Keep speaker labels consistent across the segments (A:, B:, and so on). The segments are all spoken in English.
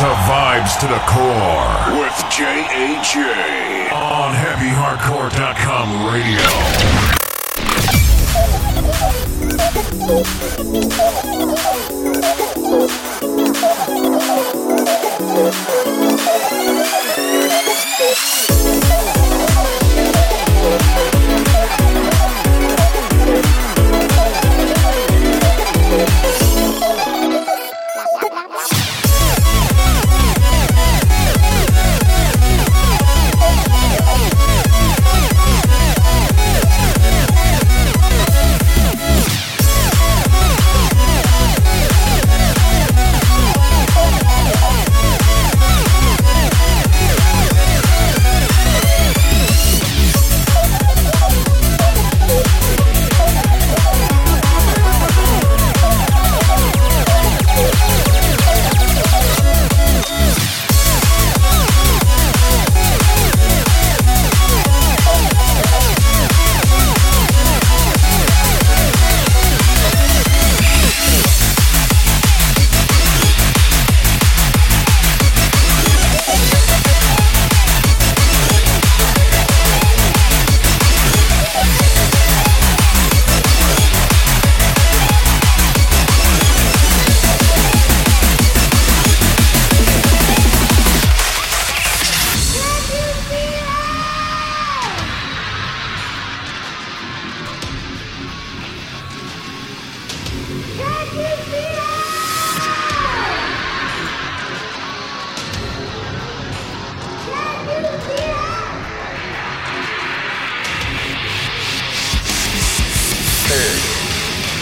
A: to Vibes to the Core with J.A.J. on HeavyHardcore.com radio.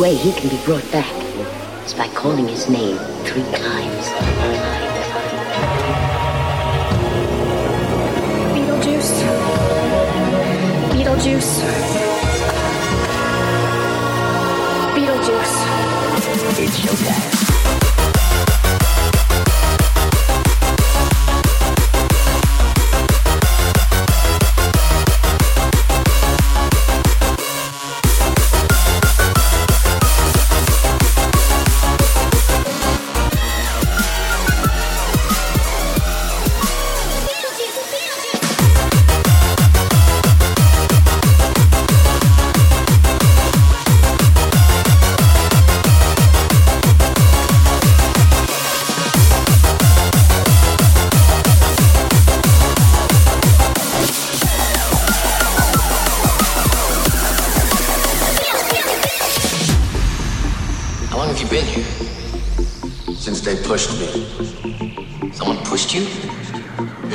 B: way he can be brought back is by calling his name three times.
C: Beetlejuice. Beetlejuice. Beetlejuice. It's your showtime.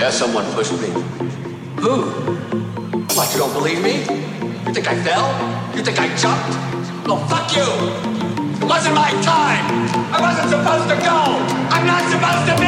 D: Yeah, someone pushed me.
E: Who? What, you don't believe me? You think I fell? You think I jumped? No, fuck you! It wasn't my time! I wasn't supposed to go! I'm not supposed to be!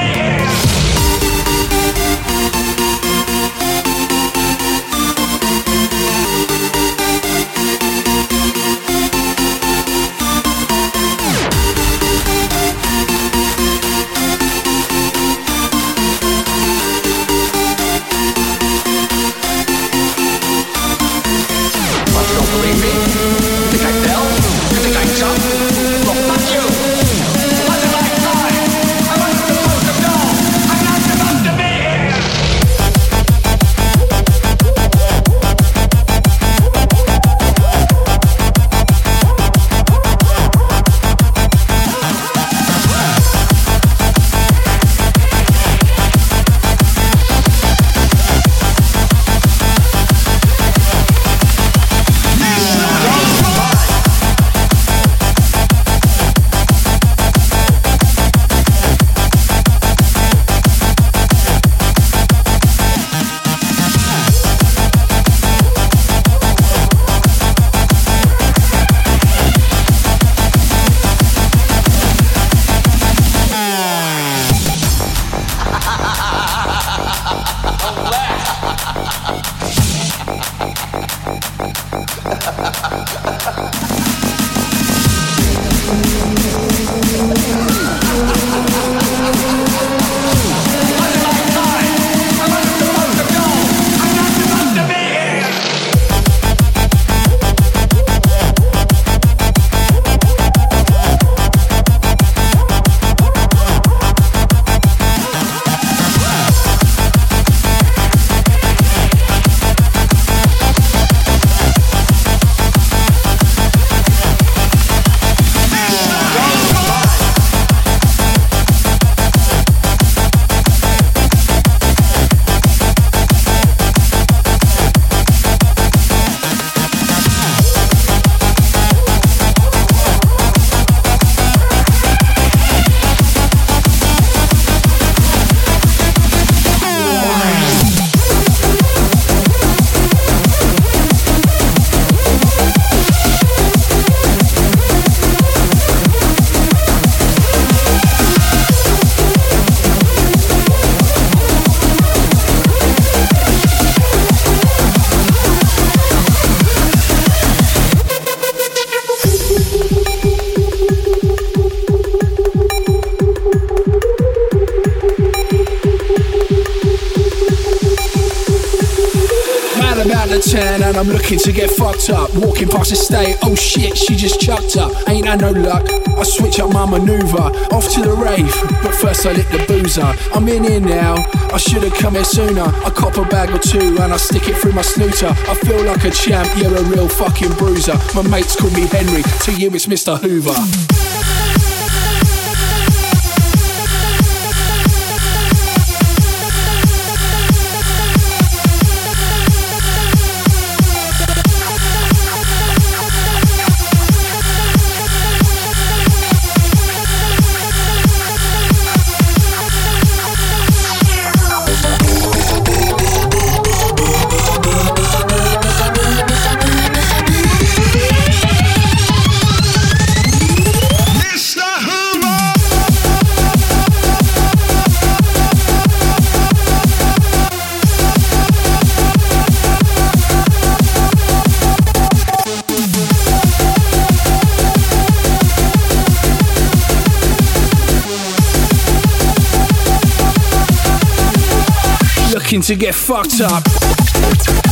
F: I'm looking to get fucked up. Walking past the state, oh shit, she just chucked up. Ain't had no luck. I switch up my maneuver, off to the rave. But first I lit the boozer. I'm in here now. I should have come here sooner. I cop a bag or two and I stick it through my snooter. I feel like a champ, you're a real fucking bruiser. My mates call me Henry, to you it's Mr. Hoover. To get fucked up.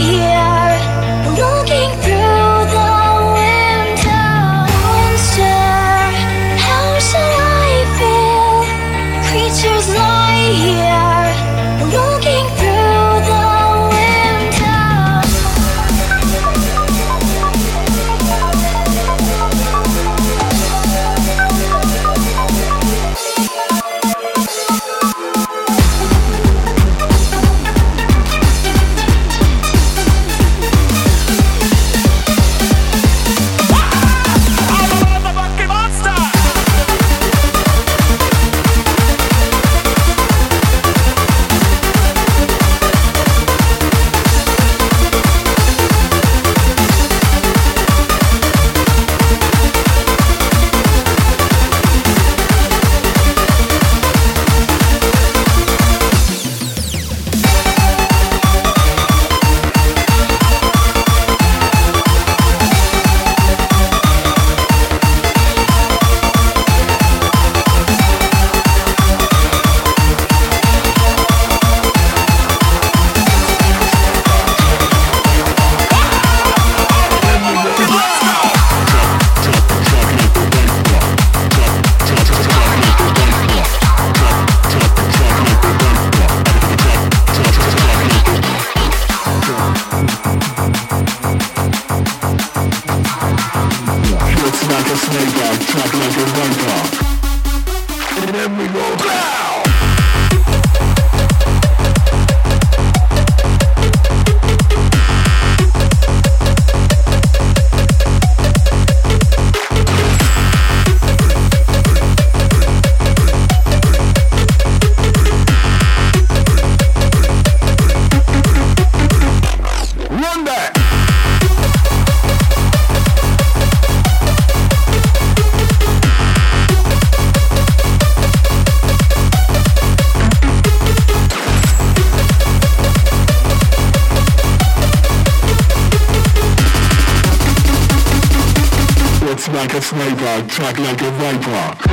C: here.
G: Like a viper.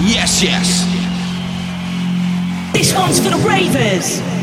H: Yes, yes. This one's for the ravers.